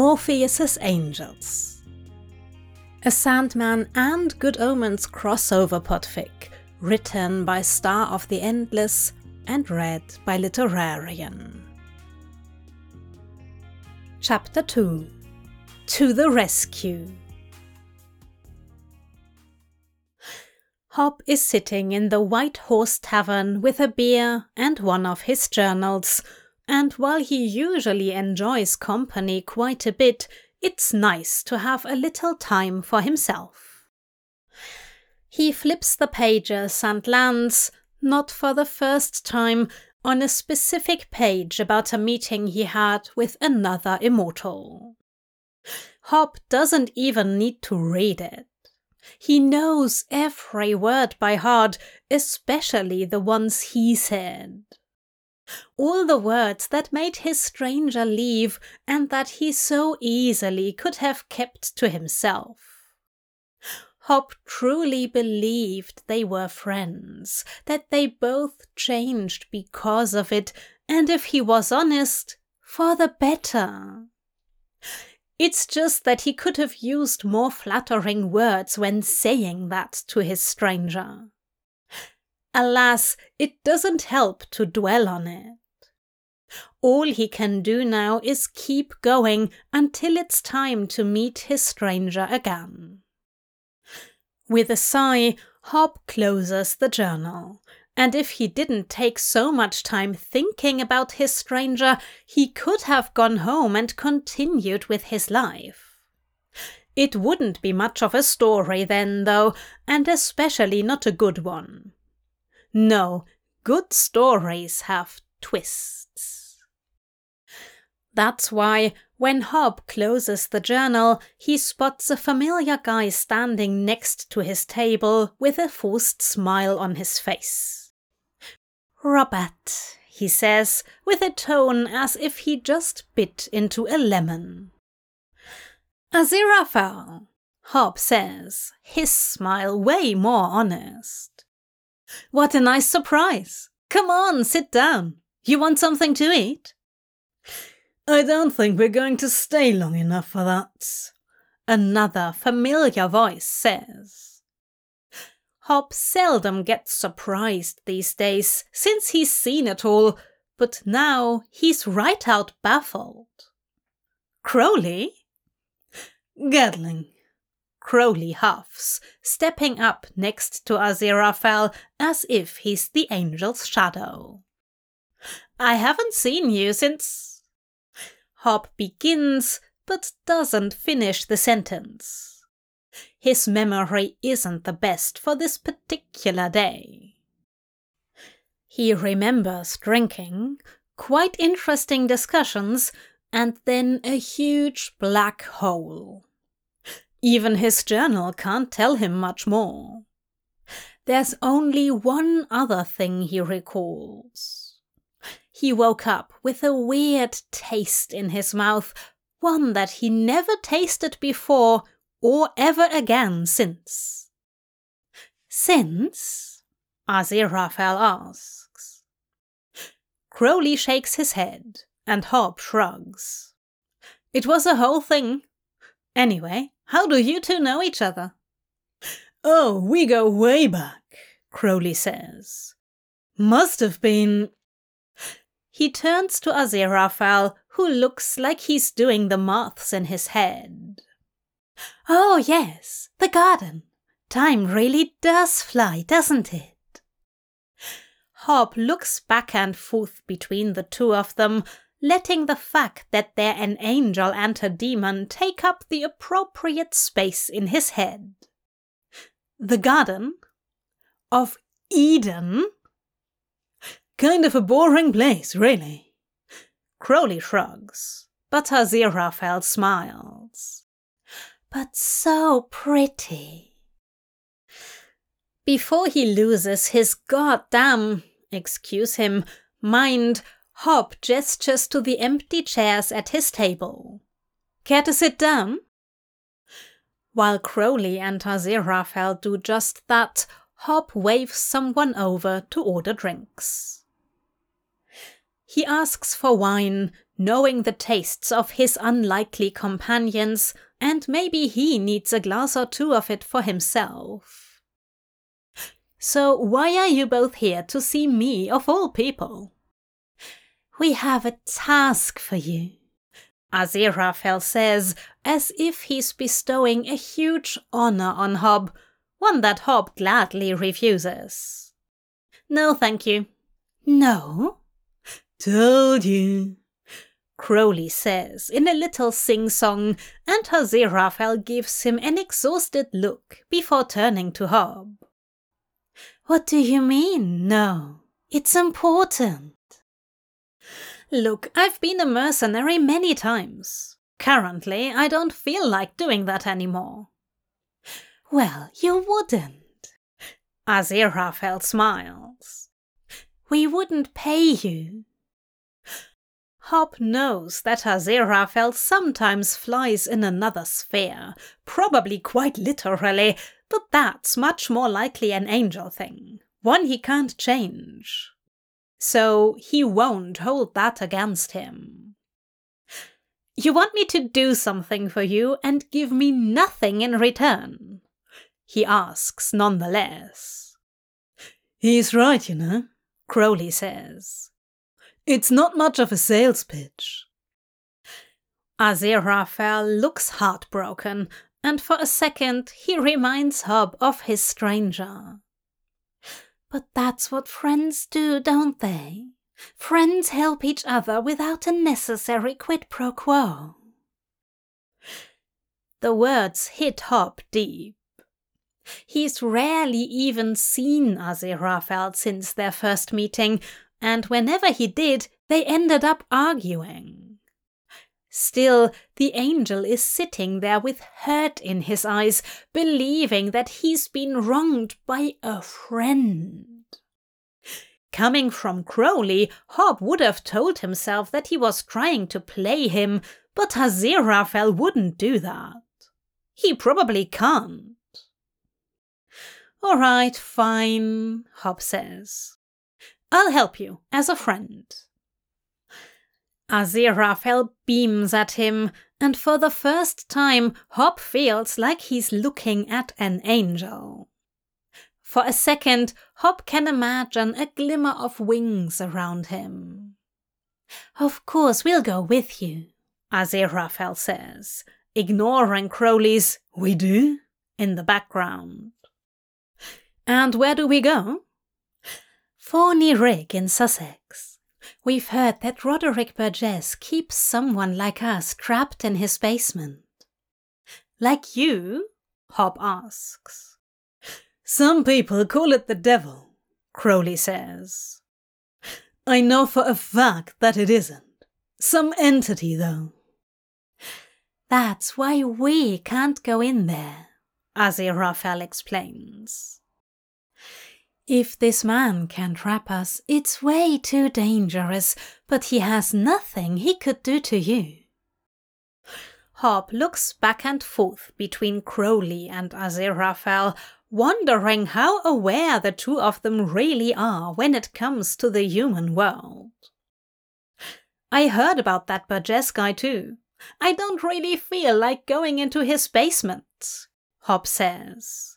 Morpheus's Angels. A Sandman and Good Omens crossover podfic, written by Star of the Endless and read by Literarion. Chapter 2 To the Rescue Hob is sitting in the White Horse Tavern with a beer and one of his journals and while he usually enjoys company quite a bit, it's nice to have a little time for himself. He flips the pages and lands, not for the first time, on a specific page about a meeting he had with another immortal. Hob doesn't even need to read it. He knows every word by heart, especially the ones he said all the words that made his stranger leave and that he so easily could have kept to himself. Hob truly believed they were friends, that they both changed because of it, and if he was honest, for the better. It's just that he could have used more flattering words when saying that to his stranger. Alas, it doesn't help to dwell on it. All he can do now is keep going until it's time to meet his stranger again. With a sigh, Hob closes the journal, and if he didn't take so much time thinking about his stranger, he could have gone home and continued with his life. It wouldn't be much of a story then, though, and especially not a good one. No, good stories have twists. That's why, when Hob closes the journal, he spots a familiar guy standing next to his table with a forced smile on his face. Robert, he says, with a tone as if he just bit into a lemon. Aziraphale, Hob says, his smile way more honest. What a nice surprise! Come on, sit down. You want something to eat? I don't think we're going to stay long enough for that. Another familiar voice says. Hob seldom gets surprised these days, since he's seen it all, but now he's right out baffled. Crowley? Gadling, Crowley huffs, stepping up next to Aziraphale as if he's the angel's shadow. I haven't seen you since. Hob begins, but doesn't finish the sentence. His memory isn't the best for this particular day. He remembers drinking, quite interesting discussions, and then a huge black hole. Even his journal can't tell him much more. There's only one other thing he recalls. He woke up with a weird taste in his mouth, one that he never tasted before or ever again since. Since? Aziraphale asks. Crowley shakes his head, and Hob shrugs. It was a whole thing. Anyway, how do you two know each other? Oh, we go way back, Crowley says. Must have been. He turns to Aziraphale, who looks like he's doing the maths in his head. Oh, yes, the garden. Time really does fly, doesn't it? Hob looks back and forth between the two of them, letting the fact that they're an angel and a demon take up the appropriate space in his head. The Garden of Eden? Kind of a boring place, really. Crowley shrugs, but Aziraphale smiles. But so pretty. Before he loses his goddamn, excuse him, mind, Hob gestures to the empty chairs at his table. Care to sit down? While Crowley and Aziraphale do just that, Hob waves someone over to order drinks. He asks for wine, knowing the tastes of his unlikely companions, and maybe he needs a glass or two of it for himself. So, why are you both here to see me, of all people? We have a task for you, Aziraphale says, as if he's bestowing a huge honor on Hob, one that Hob gladly refuses. No, thank you. No? Told you. Crowley says in a little sing song, and Aziraphale gives him an exhausted look before turning to Hob. What do you mean, no? It's important. Look, I've been a mercenary many times. Currently, I don't feel like doing that anymore. Well, you wouldn't. Aziraphale smiles. We wouldn't pay you. Hob knows that Aziraphale sometimes flies in another sphere, probably quite literally, but that's much more likely an angel thing, one he can't change. So he won't hold that against him. You want me to do something for you and give me nothing in return? He asks nonetheless. He's right, you know, Crowley says. It's not much of a sales pitch. Aziraphale looks heartbroken, and for a second he reminds Hob of his stranger. But that's what friends do, don't they? Friends help each other without a necessary quid pro quo. The words hit Hob deep. He's rarely even seen Aziraphale since their first meeting, and whenever he did, they ended up arguing. Still, the angel is sitting there with hurt in his eyes, believing that he's been wronged by a friend. Coming from Crowley, Hob would have told himself that he was trying to play him, but Aziraphale wouldn't do that. He probably can't. All right, fine, Hob says. I'll help you as a friend. Aziraphale beams at him, and for the first time, Hob feels like he's looking at an angel. For a second, Hob can imagine a glimmer of wings around him. Of course, we'll go with you, Aziraphale says, ignoring Crowley's We do in the background. And where do we go? Fawney Rig in Sussex. We've heard that Roderick Burgess keeps someone like us trapped in his basement. Like you? Hob asks. Some people call it the devil, Crowley says. I know for a fact that it isn't. Some entity, though. That's why we can't go in there, Aziraphale explains. If this man can trap us, it's way too dangerous, but he has nothing he could do to you. Hob looks back and forth between Crowley and Aziraphale, wondering how aware the two of them really are when it comes to the human world. I heard about that Burgess guy too. I don't really feel like going into his basement, Hob says.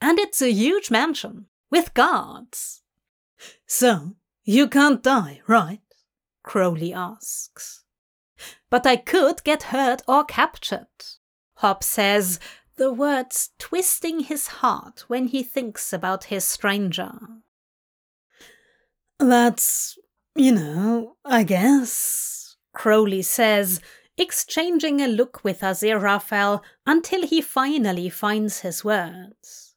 And it's a huge mansion with guards. So, you can't die, right? Crowley asks. But I could get hurt or captured, Hob says, the words twisting his heart when he thinks about his stranger. That's, you know, I guess, Crowley says, exchanging a look with Aziraphale until he finally finds his words.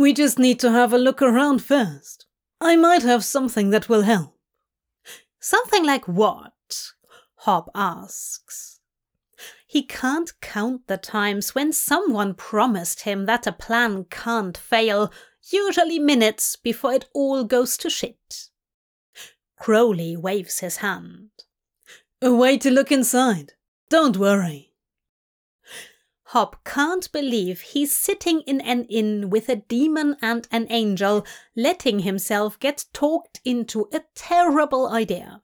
We just need to have a look around first. I might have something that will help. Something like what? Hob asks. He can't count the times when someone promised him that a plan can't fail, usually minutes before it all goes to shit. Crowley waves his hand. A way to look inside. Don't worry. Hob can't believe he's sitting in an inn with a demon and an angel, letting himself get talked into a terrible idea.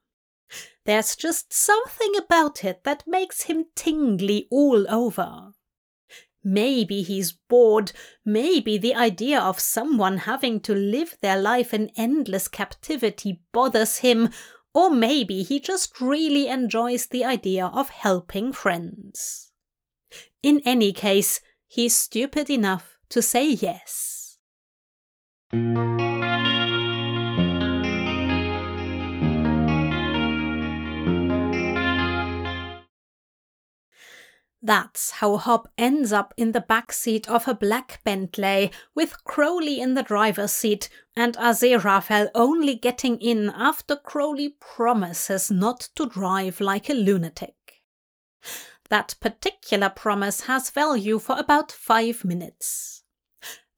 There's just something about it that makes him tingly all over. Maybe he's bored, maybe the idea of someone having to live their life in endless captivity bothers him, or maybe he just really enjoys the idea of helping friends. In any case, he's stupid enough to say yes. That's how Hob ends up in the back seat of a black Bentley, with Crowley in the driver's seat, and Aziraphale only getting in after Crowley promises not to drive like a lunatic. That particular promise has value for about five minutes.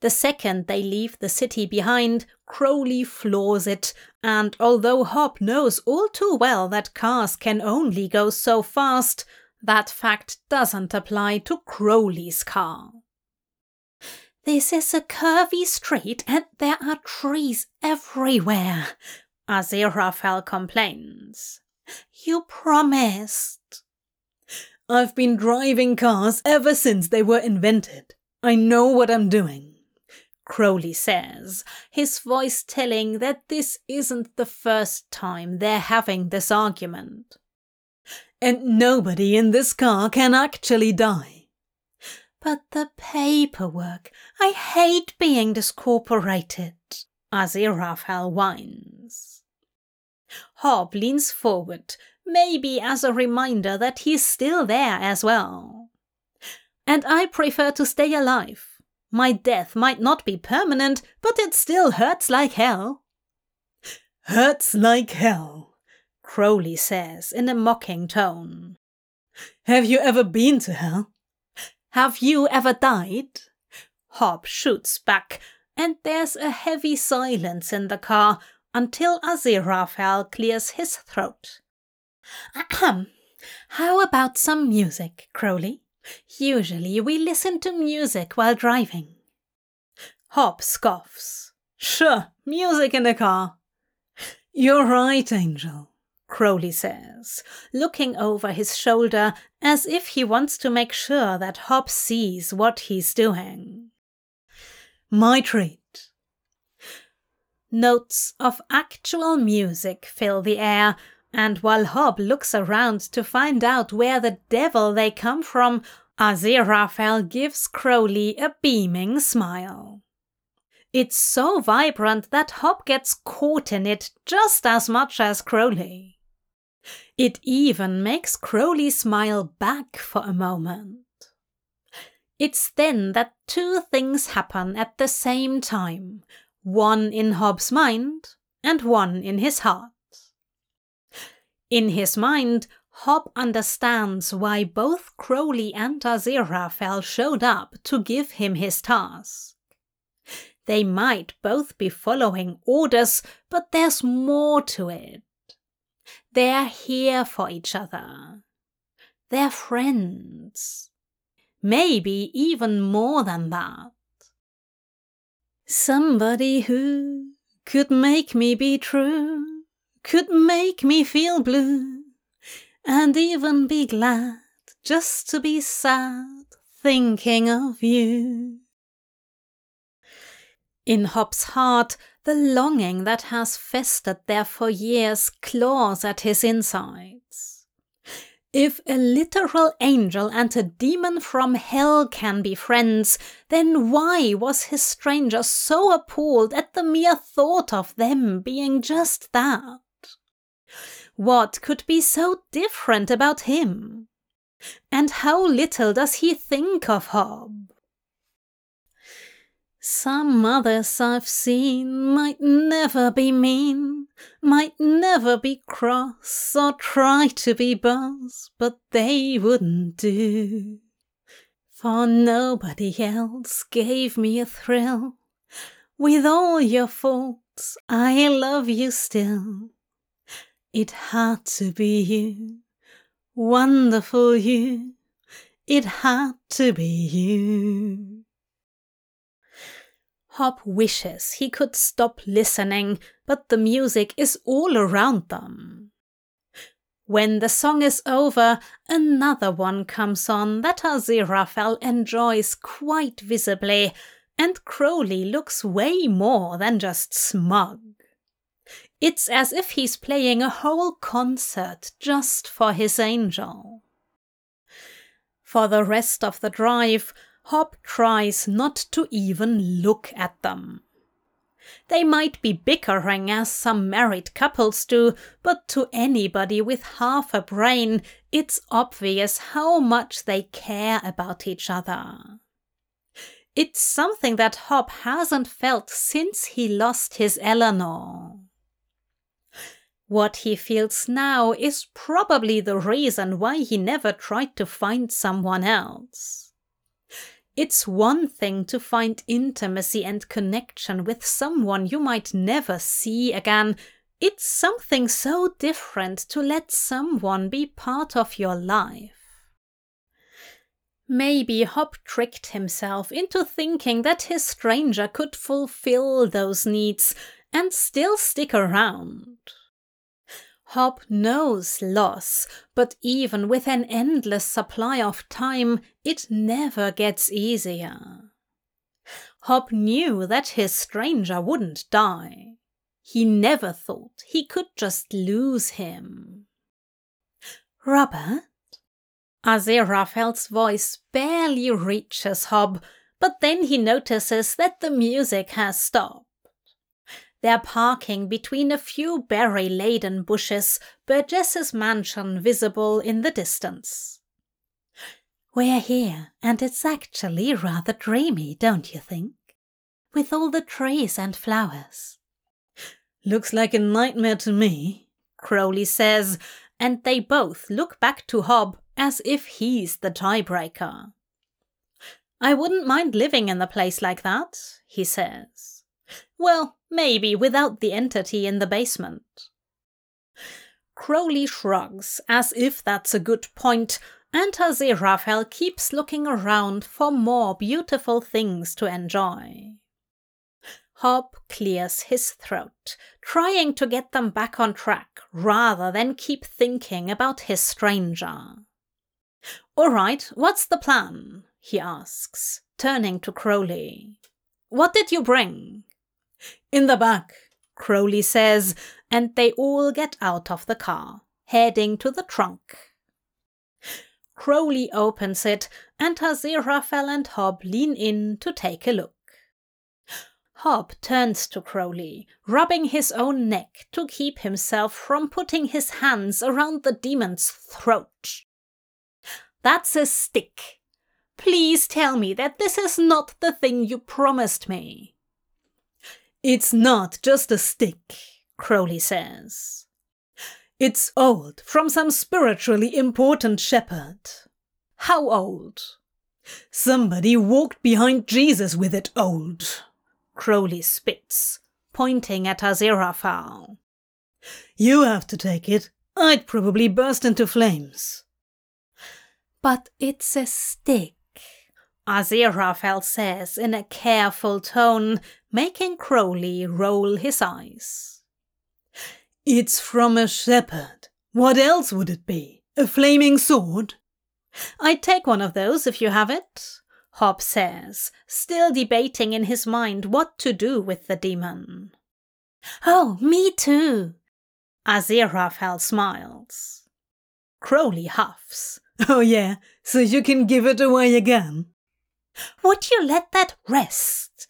The second they leave the city behind, Crowley floors it, and although Hob knows all too well that cars can only go so fast, that fact doesn't apply to Crowley's car. This is a curvy street and there are trees everywhere, Aziraphale complains. You promised. I've been driving cars ever since they were invented. I know what I'm doing. Crowley says, his voice telling that this isn't the first time they're having this argument and nobody in this car can actually die. But the paperwork, I hate being discorporated, Aziraphale whines. Hob leans forward, maybe as a reminder that he's still there as well. And I prefer to stay alive. My death might not be permanent, but it still hurts like hell. Hurts like hell, Crowley says in a mocking tone. Have you ever been to hell? Have you ever died? Hob shoots back, and there's a heavy silence in the car until Aziraphale clears his throat. Ahem. How about some music, Crowley? Usually we listen to music while driving. Hob scoffs. Sure, music in the car. You're right, Angel. Crowley says, looking over his shoulder as if he wants to make sure that Hob sees what he's doing. My treat. Notes of actual music fill the air, and while Hob looks around to find out where the devil they come from, Aziraphale gives Crowley a beaming smile. It's so vibrant that Hob gets caught in it just as much as Crowley. It even makes Crowley smile back for a moment. It's then that two things happen at the same time, one in Hob's mind and one in his heart. In his mind, Hob understands why both Crowley and Aziraphale showed up to give him his task. They might both be following orders, but there's more to it. They're here for each other. They're friends. Maybe even more than that. Somebody who could make me be true, could make me feel blue, and even be glad just to be sad thinking of you. In Hob's heart, the longing that has festered there for years claws at his insides. If a literal angel and a demon from hell can be friends, then why was his stranger so appalled at the mere thought of them being just that? What could be so different about him? And how little does he think of Hob? Some others I've seen might never be mean, might never be cross or try to be boss, but they wouldn't do. For nobody else gave me a thrill. With all your faults, I love you still. It had to be you, wonderful you. It had to be you. Hob wishes he could stop listening, but the music is all around them. When the song is over, another one comes on that Aziraphale enjoys quite visibly, and Crowley looks way more than just smug. It's as if he's playing a whole concert just for his angel. For the rest of the drive, Hob tries not to even look at them. They might be bickering as some married couples do, but to anybody with half a brain, it's obvious how much they care about each other. It's something that Hob hasn't felt since he lost his Eleanor. What he feels now is probably the reason why he never tried to find someone else. It's one thing to find intimacy and connection with someone you might never see again. It's something so different to let someone be part of your life. Maybe Hob tricked himself into thinking that his stranger could fulfill those needs and still stick around. Hob knows loss, but even with an endless supply of time, it never gets easier. Hob knew that his stranger wouldn't die. He never thought he could just lose him. Robert? Aziraphale's voice barely reaches Hob, but then he notices that the music has stopped. They're parking between a few berry laden bushes, Burgess's mansion visible in the distance. We're here, and it's actually rather dreamy, don't you think? With all the trees and flowers. Looks like a nightmare to me, Crowley says, and they both look back to Hob as if he's the tiebreaker. I wouldn't mind living in a place like that, he says. Well, maybe without the entity in the basement. Crowley shrugs, as if that's a good point, and Aziraphale keeps looking around for more beautiful things to enjoy. Hob clears his throat, trying to get them back on track rather than keep thinking about his stranger. All right, what's the plan? he asks, turning to Crowley. What did you bring? In the back, Crowley says, and they all get out of the car, heading to the trunk. Crowley opens it, and Aziraphale and Hob lean in to take a look. Hob turns to Crowley, rubbing his own neck to keep himself from putting his hands around the demon's throat. That's a stick. Please tell me that this is not the thing you promised me. It's not just a stick, Crowley says. It's old, from some spiritually important shepherd. How old? Somebody walked behind Jesus with it old. Crowley spits, pointing at Aziraphale. You have to take it. I'd probably burst into flames. But it's a stick. Aziraphale says in a careful tone, making Crowley roll his eyes. It's from a shepherd. What else would it be? A flaming sword? I'd take one of those if you have it, Hob says, still debating in his mind what to do with the demon. Oh, me too. Aziraphale smiles. Crowley huffs. Oh, yeah, so you can give it away again. Would you let that rest?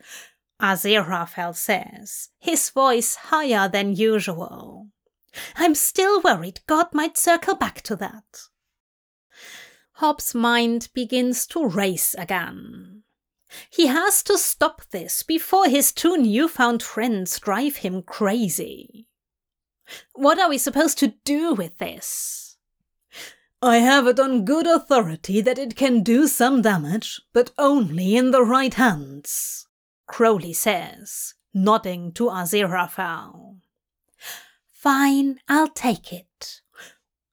Aziraphale says, his voice higher than usual. I'm still worried God might circle back to that. Hob's mind begins to race again. He has to stop this before his two newfound friends drive him crazy. What are we supposed to do with this? I have it on good authority that it can do some damage, but only in the right hands, Crowley says, nodding to Aziraphale. Fine, I'll take it.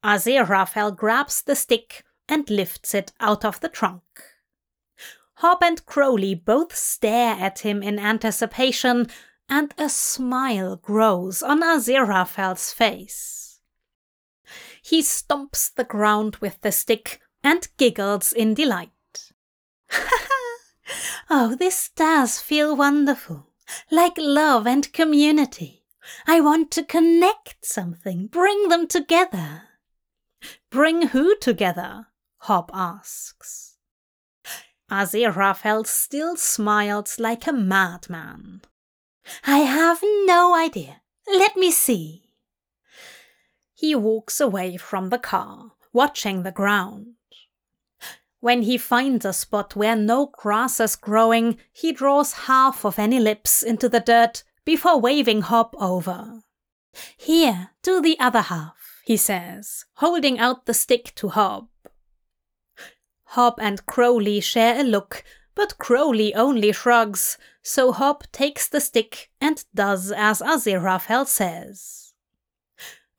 Aziraphale grabs the stick and lifts it out of the trunk. Hob and Crowley both stare at him in anticipation, and a smile grows on Aziraphale's face. He stomps the ground with the stick and giggles in delight. oh, this does feel wonderful, like love and community. I want to connect something, bring them together. Bring who together? Hob asks. Aziraphale still smiles like a madman. I have no idea. Let me see. He walks away from the car, watching the ground. When he finds a spot where no grass is growing, he draws half of an ellipse into the dirt before waving Hob over. Here, do the other half, he says, holding out the stick to Hob. Hob and Crowley share a look, but Crowley only shrugs, so Hob takes the stick and does as Aziraphale says.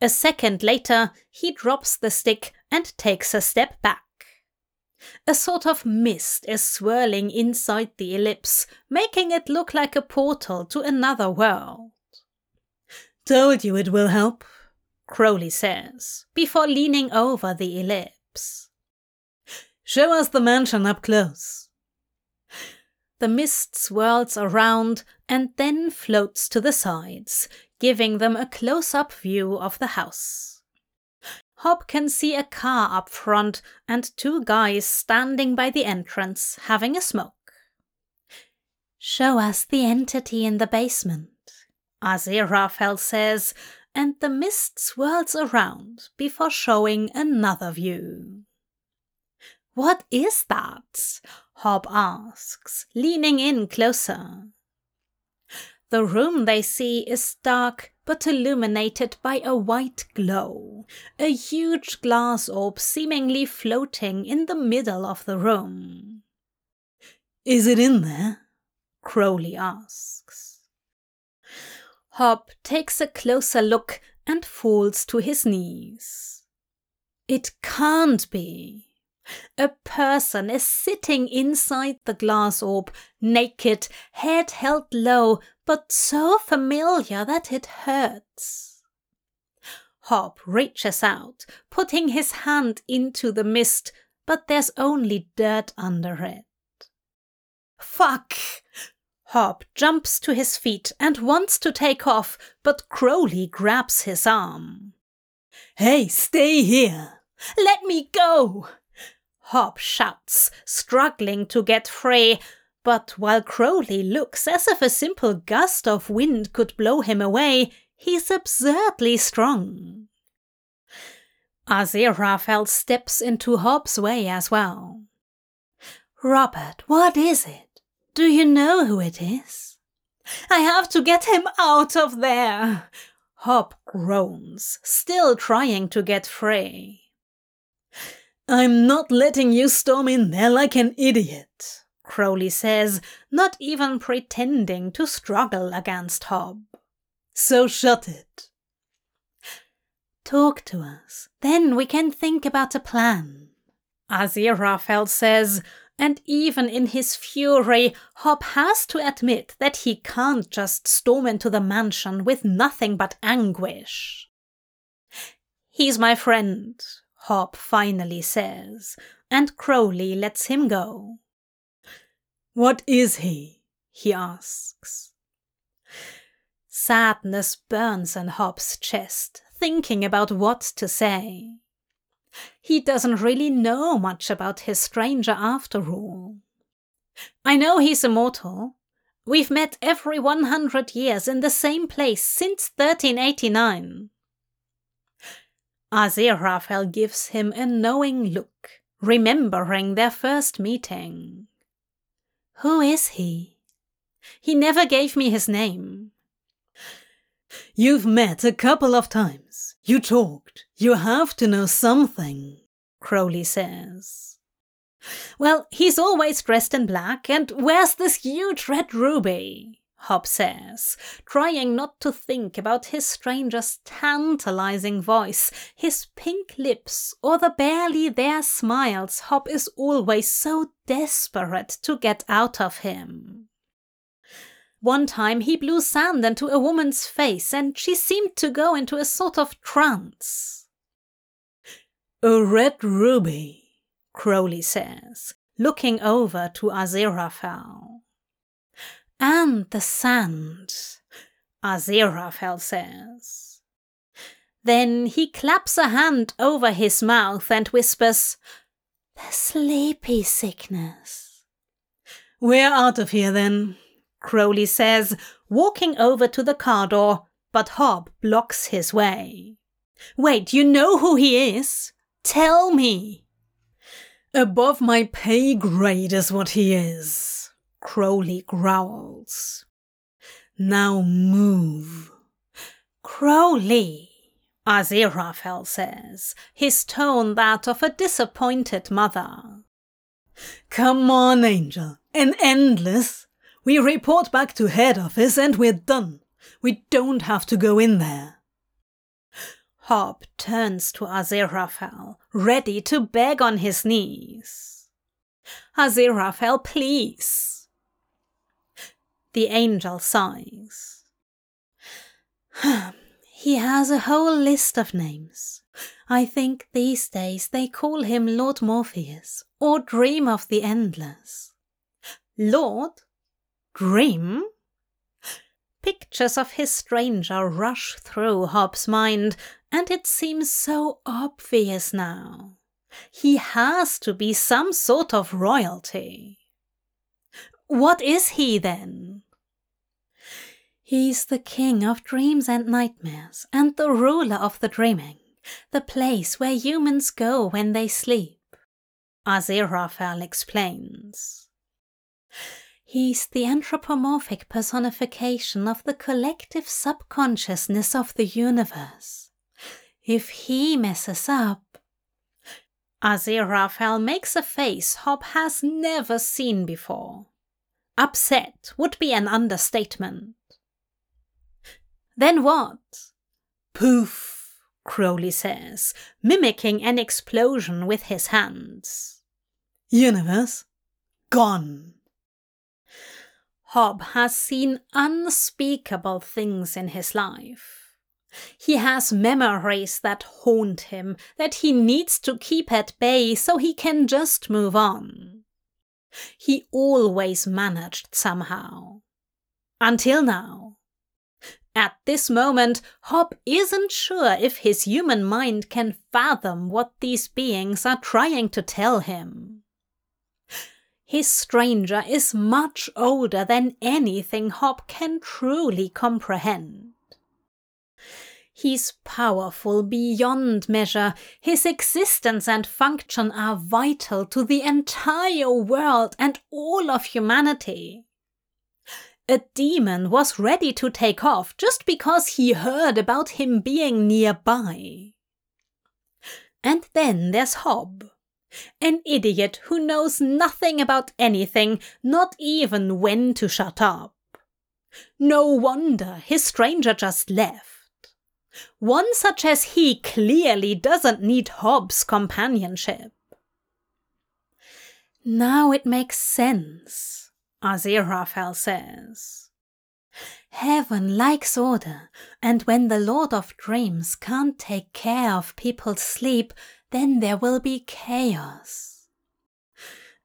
A second later, he drops the stick and takes a step back. A sort of mist is swirling inside the ellipse, making it look like a portal to another world. Told you it will help, Crowley says, before leaning over the ellipse. Show us the mansion up close. The mist swirls around and then floats to the sides, giving them a close up view of the house. Hob can see a car up front and two guys standing by the entrance having a smoke. Show us the entity in the basement, Aziraphale says, and the mist swirls around before showing another view. What is that? Hob asks, leaning in closer. The room they see is dark but illuminated by a white glow, a huge glass orb seemingly floating in the middle of the room. Is it in there? Crowley asks. Hob takes a closer look and falls to his knees. It can't be. A person is sitting inside the glass orb, naked, head held low, but so familiar that it hurts. Hob reaches out, putting his hand into the mist, but there's only dirt under it. Fuck! Hob jumps to his feet and wants to take off, but Crowley grabs his arm. Hey, stay here! Let me go! Hob shouts, struggling to get free, but while Crowley looks as if a simple gust of wind could blow him away, he's absurdly strong. Aziraphale steps into Hob's way as well. Robert, what is it? Do you know who it is? I have to get him out of there. Hob groans, still trying to get free. I'm not letting you storm in there like an idiot, Crowley says, not even pretending to struggle against Hob. So shut it. Talk to us, then we can think about a plan. Aziraphale says, and even in his fury, Hob has to admit that he can't just storm into the mansion with nothing but anguish. He's my friend, Hob finally says, and Crowley lets him go. What is he? he asks. Sadness burns in Hob's chest, thinking about what to say. He doesn't really know much about his stranger after all. I know he's immortal. We've met every 100 years in the same place since 1389. Aziraphale gives him a knowing look, remembering their first meeting. Who is he? He never gave me his name. You've met a couple of times. You talked. You have to know something, Crowley says. Well, he's always dressed in black and wears this huge red ruby. Hob says, trying not to think about his stranger's tantalizing voice, his pink lips, or the barely there smiles Hob is always so desperate to get out of him. One time he blew sand into a woman's face and she seemed to go into a sort of trance. A red ruby, Crowley says, looking over to Aziraphale. And the sand, Aziraphale says. Then he claps a hand over his mouth and whispers, The sleepy sickness. We're out of here then, Crowley says, walking over to the car door, but Hob blocks his way. Wait, you know who he is? Tell me. Above my pay grade is what he is, Crowley growls. Now move. Crowley, Aziraphale says, his tone that of a disappointed mother. Come on, Angel. An endless. We report back to head office and we're done. We don't have to go in there. Hob turns to Aziraphale, ready to beg on his knees. Aziraphale, please. The angel sighs. he has a whole list of names. I think these days they call him Lord Morpheus or Dream of the Endless. Lord? Dream? Pictures of his stranger rush through Hob's mind, and it seems so obvious now. He has to be some sort of royalty. What is he then? He's the king of dreams and nightmares, and the ruler of the dreaming, the place where humans go when they sleep. Aziraphale explains. He's the anthropomorphic personification of the collective subconsciousness of the universe. If he messes up. Aziraphale makes a face Hob has never seen before. Upset would be an understatement. Then what? Poof, Crowley says, mimicking an explosion with his hands. Universe? Gone. Hob has seen unspeakable things in his life. He has memories that haunt him, that he needs to keep at bay so he can just move on. He always managed somehow. Until now. At this moment, Hob isn't sure if his human mind can fathom what these beings are trying to tell him. His stranger is much older than anything Hob can truly comprehend. He's powerful beyond measure. His existence and function are vital to the entire world and all of humanity. A demon was ready to take off just because he heard about him being nearby. And then there's Hob. An idiot who knows nothing about anything, not even when to shut up. No wonder his stranger just left. One such as he clearly doesn't need Hob's companionship. Now it makes sense, Aziraphale says. Heaven likes order, and when the Lord of Dreams can't take care of people's sleep, then there will be chaos.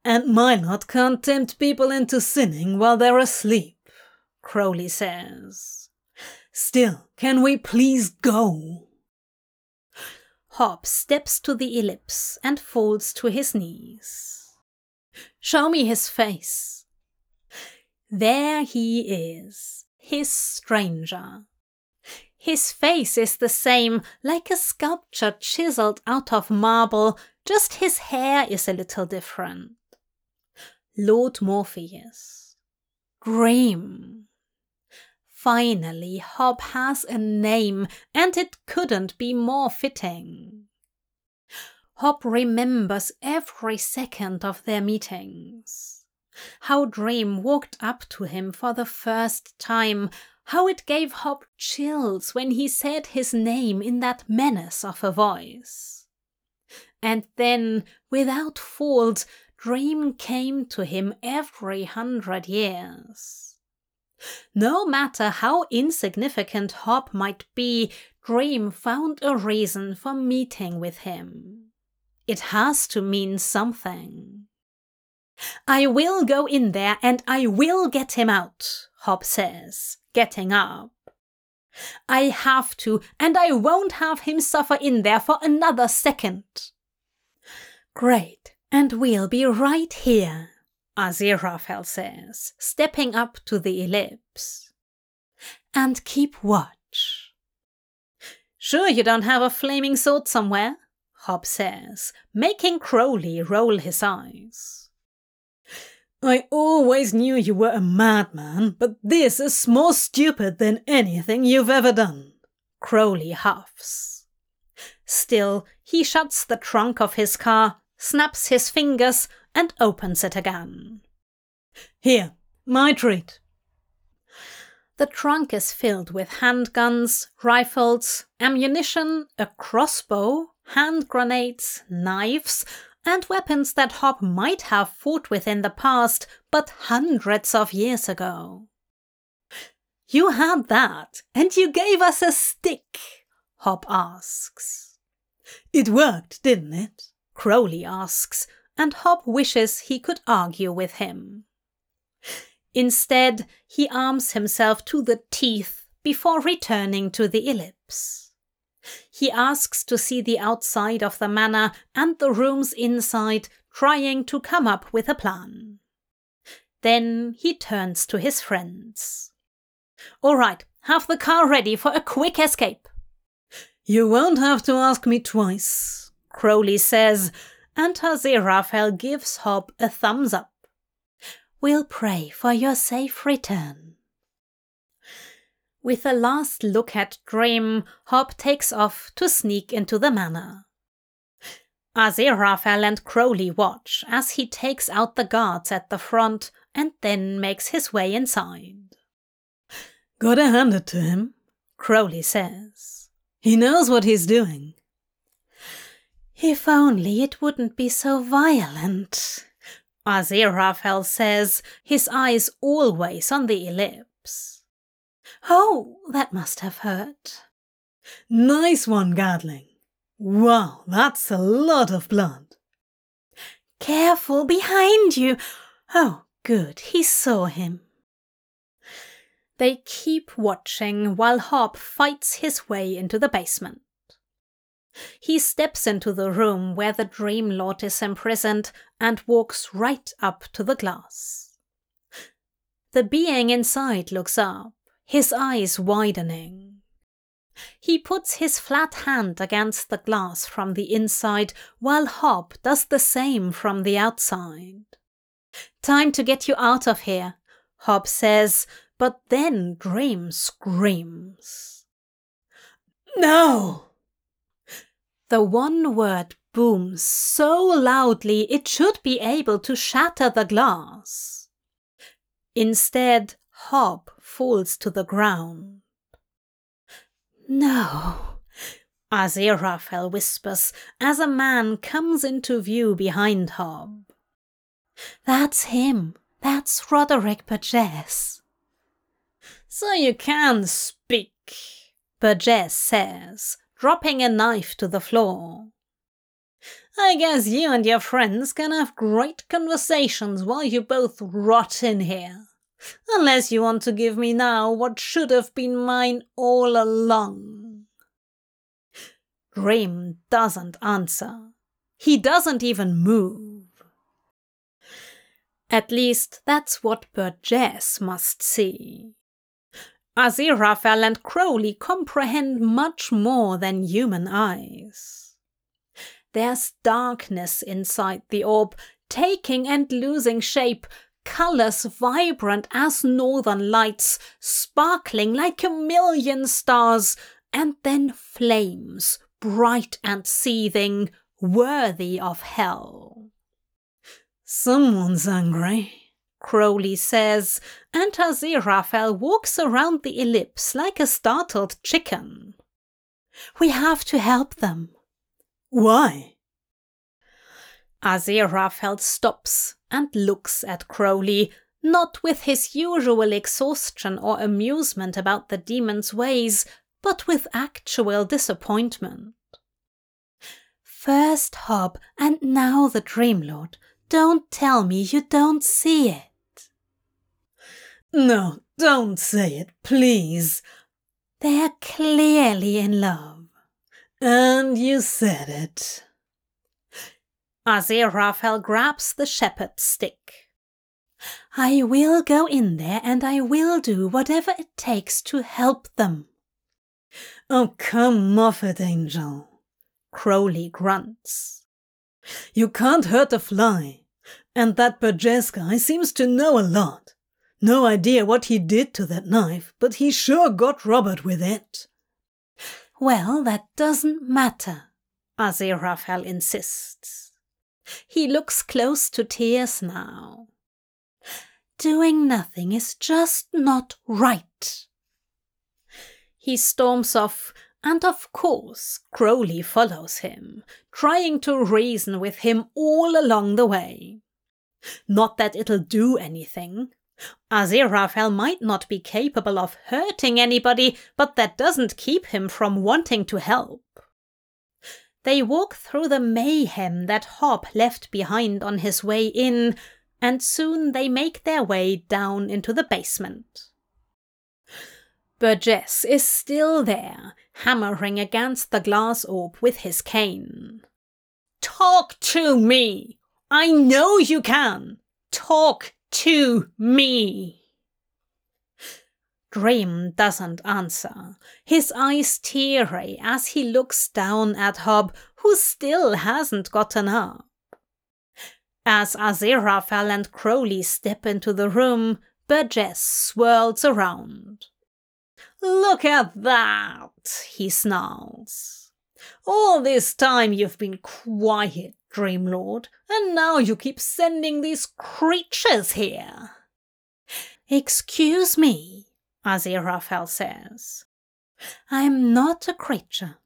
And my lot can't tempt people into sinning while they're asleep, Crowley says. Still, can we please go? Hob steps to the ellipse and falls to his knees. Show me his face. There he is, his stranger. His face is the same, like a sculpture chiseled out of marble, just his hair is a little different. Lord Morpheus. Dream. Finally, Hob has a name, and it couldn't be more fitting. Hob remembers every second of their meetings. How Dream walked up to him for the first time, how it gave Hob chills when he said his name in that menace of a voice. And then, without fault, Dream came to him every hundred years. No matter how insignificant Hob might be, Dream found a reason for meeting with him. It has to mean something. I will go in there and I will get him out, Hob says, getting up. I have to, and I won't have him suffer in there for another second. Great, and we'll be right here, Aziraphale says, stepping up to the ellipse. And keep watch. Sure you don't have a flaming sword somewhere? Hob says, making Crowley roll his eyes. I always knew you were a madman, but this is more stupid than anything you've ever done. Crowley huffs. Still, he shuts the trunk of his car, snaps his fingers, and opens it again. Here, my treat. The trunk is filled with handguns, rifles, ammunition, a crossbow, hand grenades, knives, and weapons that Hob might have fought with in the past, but hundreds of years ago. You had that, and you gave us a stick, Hob asks. It worked, didn't it? Crowley asks, and Hob wishes he could argue with him. Instead, he arms himself to the teeth before returning to the ellipse. He asks to see the outside of the manor and the rooms inside, trying to come up with a plan. Then he turns to his friends. All right, have the car ready for a quick escape. You won't have to ask me twice, Crowley says, and Aziraphale gives Hob a thumbs up. We'll pray for your safe return. With a last look at Dream, Hob takes off to sneak into the manor. Aziraphale and Crowley watch as he takes out the guards at the front and then makes his way inside. Gotta hand it to him, Crowley says. He knows what he's doing. If only it wouldn't be so violent, Aziraphale says, his eyes always on the ellipse. Oh, that must have hurt. Nice one, Gadling. Wow, that's a lot of blood. Careful behind you. Oh, good, he saw him. They keep watching while Hob fights his way into the basement. He steps into the room where the Dream Lord is imprisoned and walks right up to the glass. The being inside looks up his eyes widening. He puts his flat hand against the glass from the inside, while Hob does the same from the outside. Time to get you out of here, Hob says, but then Dream screams. No! The one word booms so loudly it should be able to shatter the glass. Instead, Hob falls to the ground. No, Aziraphale whispers as a man comes into view behind Hob. That's him. That's Roderick Burgess. So you can speak, Burgess says, dropping a knife to the floor. I guess you and your friends can have great conversations while you both rot in here. Unless you want to give me now what should have been mine all along. Dream doesn't answer. He doesn't even move. At least that's what Burgess must see. Aziraphale and Crowley comprehend much more than human eyes. There's darkness inside the orb, taking and losing shape, colors vibrant as northern lights, sparkling like a million stars, and then flames, bright and seething, worthy of hell. Someone's angry, Crowley says, and Aziraphale walks around the ellipse like a startled chicken. We have to help them. Why? Aziraphale stops and looks at Crowley, not with his usual exhaustion or amusement about the demon's ways, but with actual disappointment. First Hob and now the Dream Lord. Don't tell me you don't see it. No, don't say it, please. They're clearly in love. And you said it. Aziraphale grabs the shepherd's stick. I will go in there and I will do whatever it takes to help them. Oh, come off it, Angel. Crowley grunts. You can't hurt a fly. And that Burgess guy seems to know a lot. No idea what he did to that knife, but he sure got Robert with it. Well, that doesn't matter, Aziraphale insists. He looks close to tears now. Doing nothing is just not right. He storms off, and of course, Crowley follows him, trying to reason with him all along the way. Not that it'll do anything. Aziraphale might not be capable of hurting anybody, but that doesn't keep him from wanting to help. They walk through the mayhem that Hob left behind on his way in, and soon they make their way down into the basement. Burgess is still there, hammering against the glass orb with his cane. Talk to me! I know you can! Talk to me! Dream doesn't answer, his eyes teary eh, as he looks down at Hob, who still hasn't gotten up. As Aziraphale and Crowley step into the room, Burgess swirls around. Look at that, he snarls. All this time you've been quiet, Dream Lord, and now you keep sending these creatures here. Excuse me, Aziraphale says. I'm not a creature.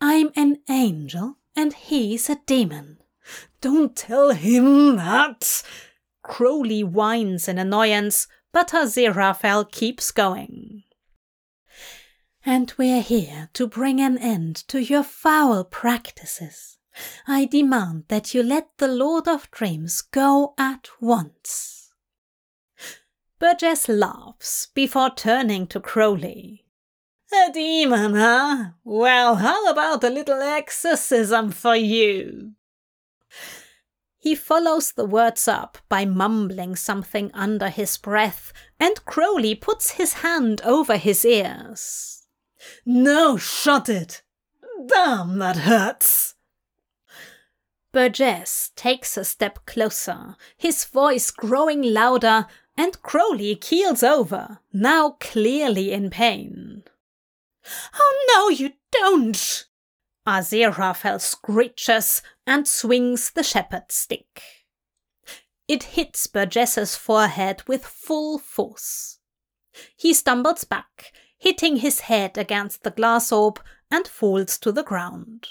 I'm an angel, and he's a demon. Don't tell him that! Crowley whines in annoyance, but Aziraphale keeps going. And we're here to bring an end to your foul practices. I demand that you let the Lord of Dreams go at once. Burgess laughs before turning to Crowley. A demon, huh? Well, how about a little exorcism for you? He follows the words up by mumbling something under his breath, and Crowley puts his hand over his ears. No, shut it! Damn, that hurts! Burgess takes a step closer, his voice growing louder, and Crowley keels over, now clearly in pain. Oh no, you don't! Aziraphale screeches and swings the shepherd's stick. It hits Burgess's forehead with full force. He stumbles back, hitting his head against the glass orb, and falls to the ground.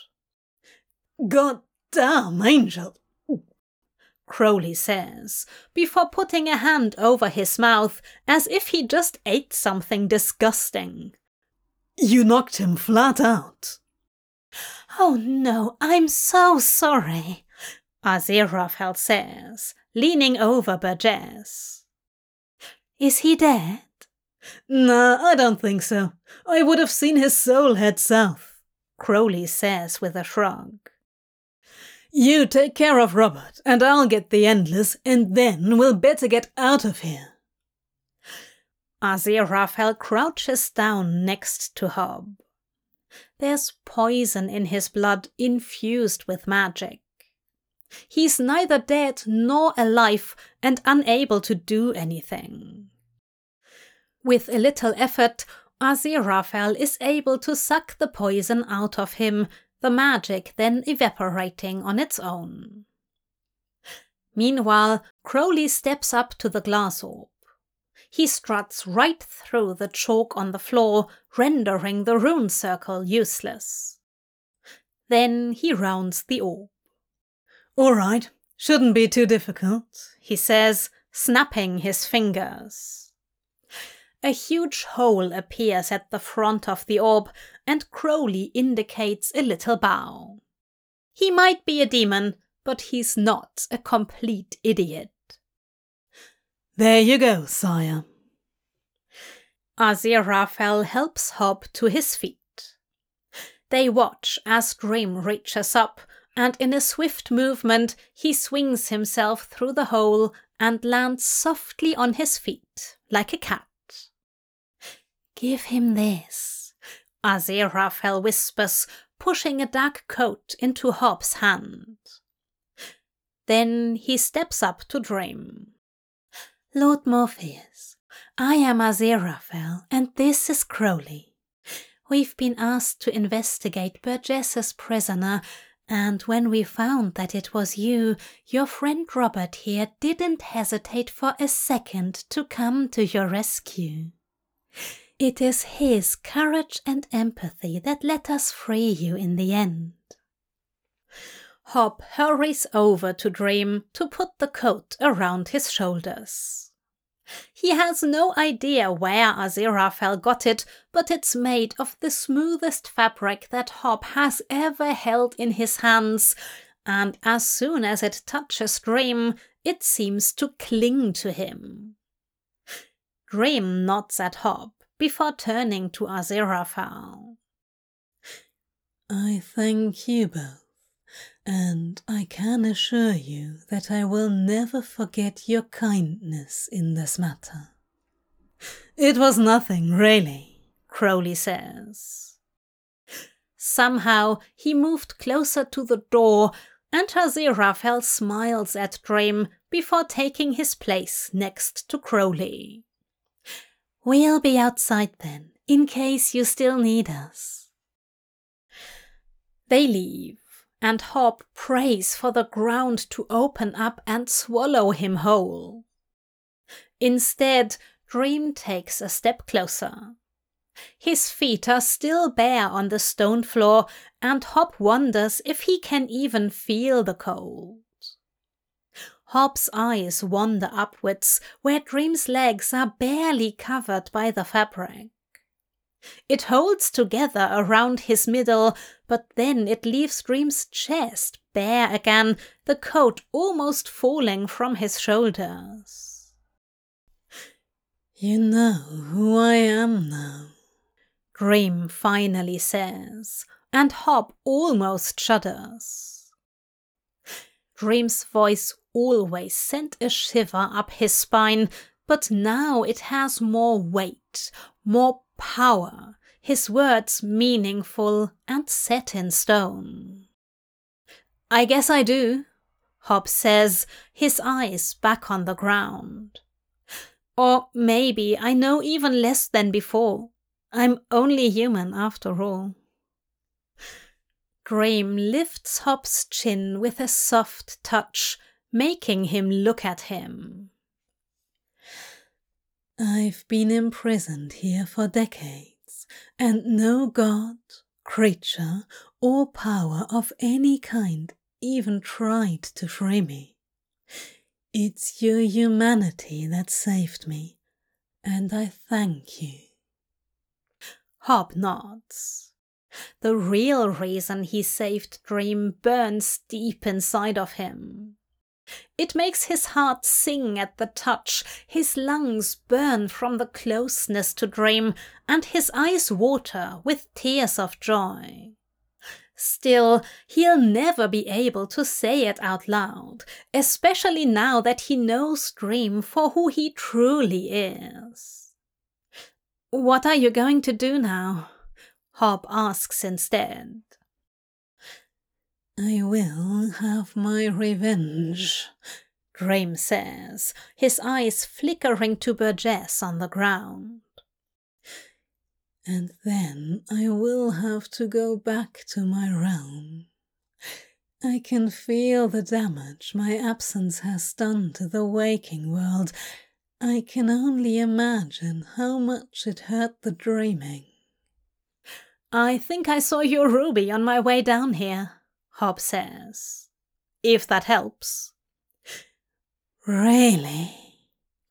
God damn, Angel! Crowley says, before putting a hand over his mouth as if he just ate something disgusting. You knocked him flat out. Oh no, I'm so sorry, Aziraphale says, leaning over Burgess. Is he dead? Nah, I don't think so. I would have seen his soul head south, Crowley says with a shrug. You take care of Robert, and I'll get the Endless, and then we'll better get out of here. Aziraphale crouches down next to Hob. There's poison in his blood infused with magic. He's neither dead nor alive and unable to do anything. With a little effort, Aziraphale is able to suck the poison out of him, the magic then evaporating on its own. Meanwhile, Crowley steps up to the glass orb. He struts right through the chalk on the floor, rendering the rune circle useless. Then he rounds the orb. All right, shouldn't be too difficult, he says, snapping his fingers. A huge hole appears at the front of the orb, and Crowley indicates a little bow. He might be a demon, but he's not a complete idiot. There you go, sire. Aziraphale helps Hob to his feet. They watch as Dream reaches up, and in a swift movement he swings himself through the hole and lands softly on his feet, like a cat. Give him this, Aziraphale whispers, pushing a dark coat into Hob's hand. Then he steps up to Dream. Lord Morpheus, I am Aziraphale, and this is Crowley. We've been asked to investigate Burgess's prisoner, and when we found that it was you, your friend Robert here didn't hesitate for a second to come to your rescue. It is his courage and empathy that let us free you in the end. Hob hurries over to Dream to put the coat around his shoulders. He has no idea where Aziraphale got it, but it's made of the smoothest fabric that Hob has ever held in his hands, and as soon as it touches Dream, it seems to cling to him. Dream nods at Hob before turning to Aziraphale. I thank you both and I can assure you that I will never forget your kindness in this matter. It was nothing, really, Crowley says. Somehow he moved closer to the door, and Aziraphale smiles at Dream before taking his place next to Crowley. We'll be outside then, in case you still need us. They leave and Hob prays for the ground to open up and swallow him whole. Instead, Dream takes a step closer. His feet are still bare on the stone floor, and Hob wonders if he can even feel the cold. Hob's eyes wander upwards, where Dream's legs are barely covered by the fabric. It holds together around his middle, but then it leaves Dream's chest bare again, the coat almost falling from his shoulders. You know who I am now, Dream finally says, and Hob almost shudders. Dream's voice always sent a shiver up his spine, but now it has more weight, more power, his words meaningful and set in stone. I guess I do, Hob says, his eyes back on the ground. Or maybe I know even less than before. I'm only human after all. Dream lifts Hob's chin with a soft touch, making him look at him. I've been imprisoned here for decades, and no god, creature, or power of any kind even tried to free me. It's your humanity that saved me, and I thank you. Hob nods. The real reason he saved Dream burns deep inside of him. It makes his heart sing at the touch, his lungs burn from the closeness to Dream, and his eyes water with tears of joy. Still, he'll never be able to say it out loud, especially now that he knows Dream for who he truly is. What are you going to do now? Hob asks instead. I will have my revenge, Dream says, his eyes flickering to Burgess on the ground. And then I will have to go back to my realm. I can feel the damage my absence has done to the waking world. I can only imagine how much it hurt the dreaming. I think I saw your ruby on my way down here, Hob says. If that helps. Really?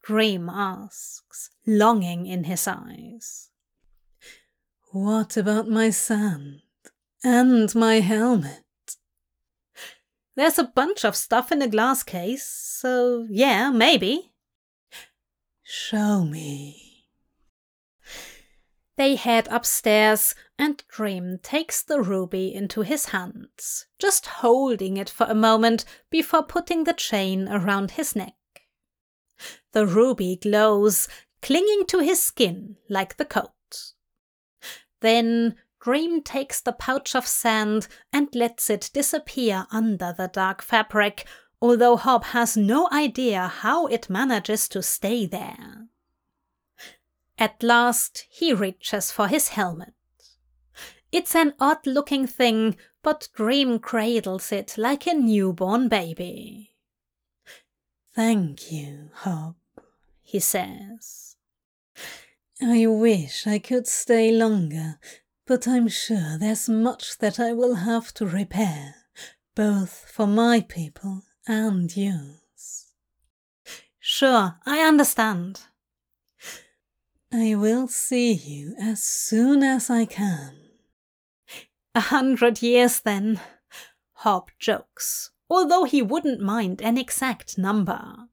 Dream asks, longing in his eyes. What about my sand and my helmet? There's a bunch of stuff in a glass case, so yeah, maybe. Show me. They head upstairs, and Dream takes the ruby into his hands, just holding it for a moment before putting the chain around his neck. The ruby glows, clinging to his skin like the coat. Then Dream takes the pouch of sand and lets it disappear under the dark fabric, although Hob has no idea how it manages to stay there. At last, he reaches for his helmet. It's an odd looking thing, but Dream cradles it like a newborn baby. Thank you, Hob, he says. I wish I could stay longer, but I'm sure there's much that I will have to repair, both for my people and yours. Sure, I understand. I will see you as soon as I can. A hundred years, then, Hob jokes, although he wouldn't mind an exact number.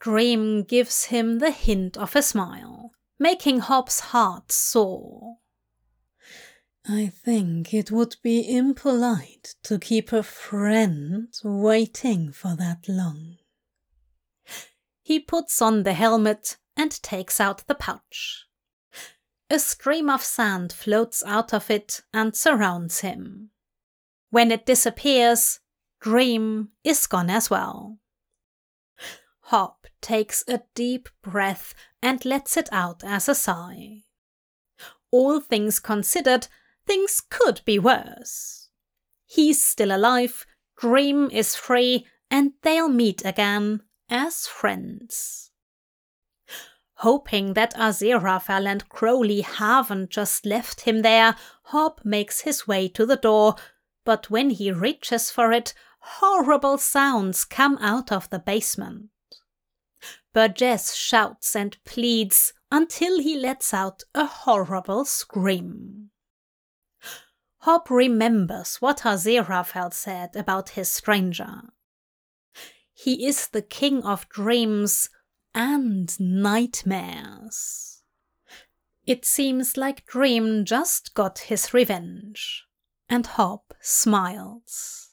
Dream gives him the hint of a smile, making Hob's heart soar. I think it would be impolite to keep a friend waiting for that long. He puts on the helmet and takes out the pouch. A stream of sand floats out of it and surrounds him. When it disappears, Dream is gone as well. Hob takes a deep breath and lets it out as a sigh. All things considered, things could be worse. He's still alive, Dream is free, and they'll meet again as friends. Hoping that Aziraphale and Crowley haven't just left him there, Hob makes his way to the door, but when he reaches for it, horrible sounds come out of the basement. Burgess shouts and pleads until he lets out a horrible scream. Hob remembers what Aziraphale said about his stranger. He is the king of dreams and nightmares. It seems like Dream just got his revenge, and Hob smiles.